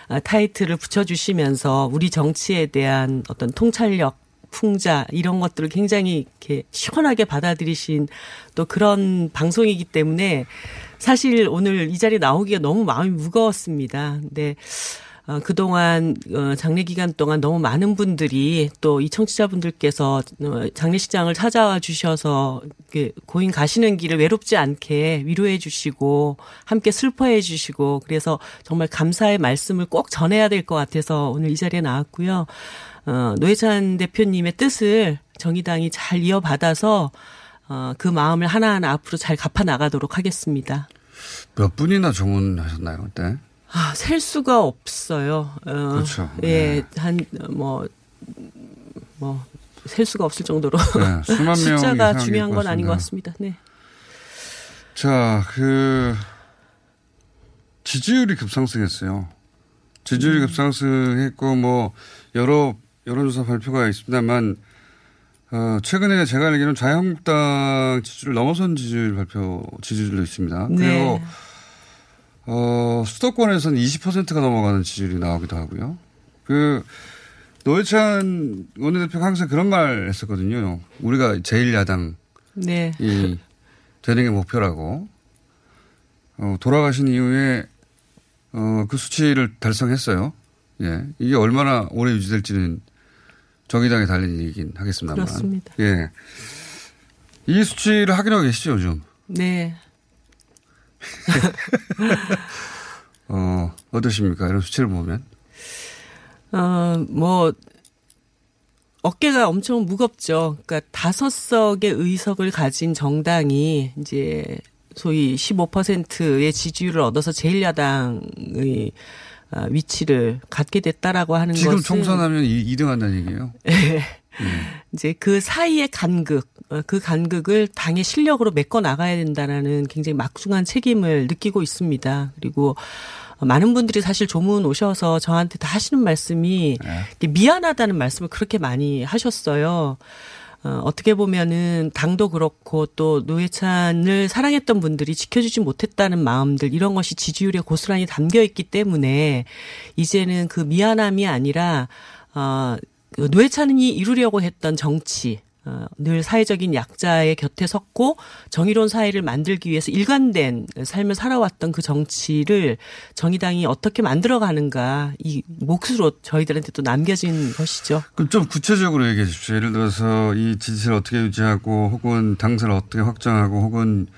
어, 타이틀을 붙여주시면서 우리 정치에 대한 어떤 통찰력 풍자 이런 것들을 굉장히 이렇게 시원하게 받아들이신 또 그런 방송이기 때문에 사실 오늘 이 자리에 나오기가 너무 마음이 무거웠습니다. 근데 어, 그동안 어, 장례 기간 동안 너무 많은 분들이 또 이 청취자분들께서 어, 장례식장을 찾아와 주셔서 고인 가시는 길을 외롭지 않게 위로해 주시고 함께 슬퍼해 주시고 그래서 정말 감사의 말씀을 꼭 전해야 될 것 같아서 오늘 이 자리에 나왔고요. 어, 노회찬 대표님의 뜻을 정의당이 잘 이어받아서 어, 그 마음을 하나하나 앞으로 잘 갚아 나가도록 하겠습니다. 몇 분이나 정원하셨나요 그때? 아, 셀 수가 없어요. 어, 그렇죠. 예, 네. 한, 뭐, 뭐, 셀 수가 없을 정도로. 네, 수만 명 숫자가 중요한 건 아닌 것 같습니다. 네. 자, 그, 지지율이 급상승했어요. 지지율이 음. 급상승했고, 뭐, 여러 여론조사 발표가 있습니다만, 어, 최근에 제가 알기로는 자유한국당 지지율을 넘어선 지지율 발표, 지지율도 있습니다. 네. 그리고 어, 수도권에서는 20%가 넘어가는 지지율이 나오기도 하고요. 그, 노회찬 원내대표가 항상 그런 말 했었거든요. 우리가 제1야당이 네. 되는 게 목표라고. 어, 돌아가신 이후에, 어, 그 수치를 달성했어요. 예. 이게 얼마나 오래 유지될지는 정의당에 달린 얘기긴 하겠습니다만. 그렇습니다. 예. 이 수치를 확인하고 계시죠, 요즘? 네. 어, 어떠십니까? 이런 수치를 보면. 어, 뭐, 어깨가 엄청 무겁죠. 그러니까 다섯 석의 의석을 가진 정당이 이제 소위 15%의 지지율을 얻어서 제1야당의 아, 위치를 갖게 됐다라고 하는 지금 것은 총선하면 2, 등 한다는 얘기예요. 네. 이제 그 사이의 간극, 어, 그 간극을 당의 실력으로 메꿔 나가야 된다라는 굉장히 막중한 책임을 느끼고 있습니다. 그리고 많은 분들이 사실 조문 오셔서 저한테 다 하시는 말씀이 미안하다는 말씀을 그렇게 많이 하셨어요. 어, 어떻게 보면은 당도 그렇고 또 노회찬을 사랑했던 분들이 지켜주지 못했다는 마음들 이런 것이 지지율에 고스란히 담겨 있기 때문에 이제는 그 미안함이 아니라 어, 그 노회찬이 이루려고 했던 정치 어, 늘 사회적인 약자의 곁에 섰고 정의로운 사회를 만들기 위해서 일관된 삶을 살아왔던 그 정치를 정의당이 어떻게 만들어가는가 이 몫으로 저희들한테 또 남겨진 것이죠. 그럼 좀 구체적으로 얘기해 주십시오. 예를 들어서 이 지지를 어떻게 유지하고 혹은 당선을 어떻게 확장하고 혹은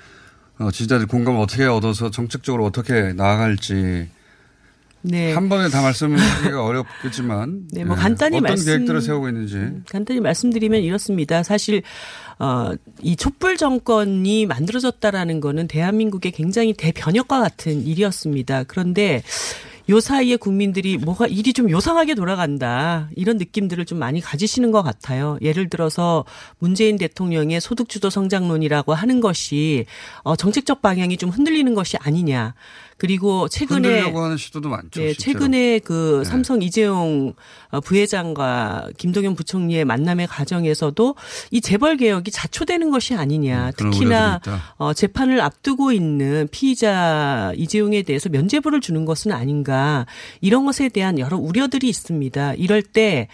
어, 지지자들 공감을 어떻게 얻어서 정책적으로 어떻게 나아갈지 네. 한 번에 다 말씀하기가 어렵겠지만 네, 뭐 간단히 어떤 말씀, 계획들을 세우고 있는지 간단히 말씀드리면 이렇습니다. 사실 어, 이 촛불 정권이 만들어졌다라는 거는 대한민국의 굉장히 대변혁과 같은 일이었습니다. 그런데 요 사이에 국민들이 뭐가 일이 좀 요상하게 돌아간다. 이런 느낌들을 좀 많이 가지시는 것 같아요. 예를 들어서 문재인 대통령의 소득주도 성장론이라고 하는 것이 어, 정책적 방향이 좀 흔들리는 것이 아니냐. 그리고 최근에 하는 시도도 많죠. 네. 최근에 그 네. 삼성 이재용 어, 부회장과 김동연 부총리의 만남의 과정에서도 이 재벌 개혁이 자초되는 것이 아니냐. 음, 특히나. 어, 재판을 앞두고 있는 피의자 이재용에 대해서 면죄부를 주는 것은 아닌가. 이런 것에 대한 여러 우려들이 있습니다. 이럴 때,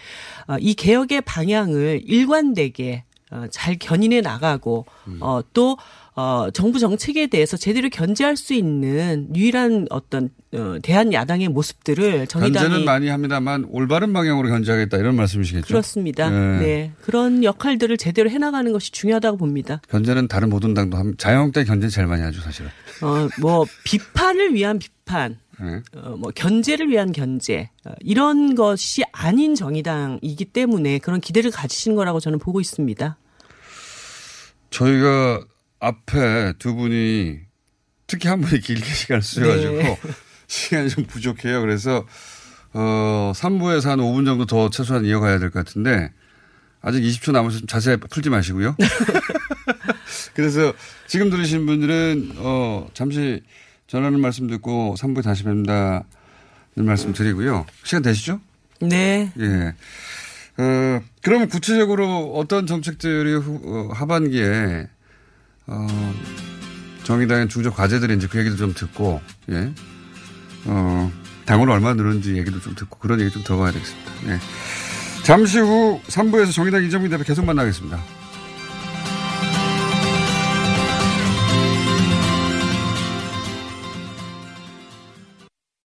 어, 이 개혁의 방향을 일관되게 어, 잘 견인해 나가고, 음. 어, 또, 어, 정부 정책에 대해서 제대로 견제할 수 있는 유일한 어떤, 어, 대한 야당의 모습들을 정의당이. 견제는 많이 합니다만 올바른 방향으로 견제하겠다 이런 말씀이시겠죠. 그렇습니다. 네. 네. 그런 역할들을 제대로 해나가는 것이 중요하다고 봅니다. 견제는 다른 모든 당도 합니다. 자유한국당 견제 제일 많이 하죠 사실은. 어, 뭐, 비판을 위한 비판, 네. 어, 뭐, 견제를 위한 견제, 어, 이런 것이 아닌 정의당이기 때문에 그런 기대를 가지시는 거라고 저는 보고 있습니다. 저희가 앞에 두 분이 특히 한 분이 길게 시간을 쓰셔가지고 네. 시간이 좀 부족해요. 그래서 어 3부에서 한 5분 정도 더 최소한 이어가야 될 것 같은데 아직 20초 남아서 좀 자세히 풀지 마시고요. 그래서 지금 들으신 분들은 어 잠시 전하는 말씀 듣고 3부에 다시 뵙는다는 말씀 드리고요. 시간 되시죠? 네. 예. 어, 그러면 구체적으로 어떤 정책들이 후, 어, 하반기에 어, 정의당의 중적 과제들인지 그 얘기도 좀 듣고, 예. 어, 당원 얼마 늘었는지 얘기도 좀 듣고 그런 얘기 좀 들어봐야 되겠습니다. 예. 잠시 후 3부에서 정의당 이정민 대표 계속 만나겠습니다.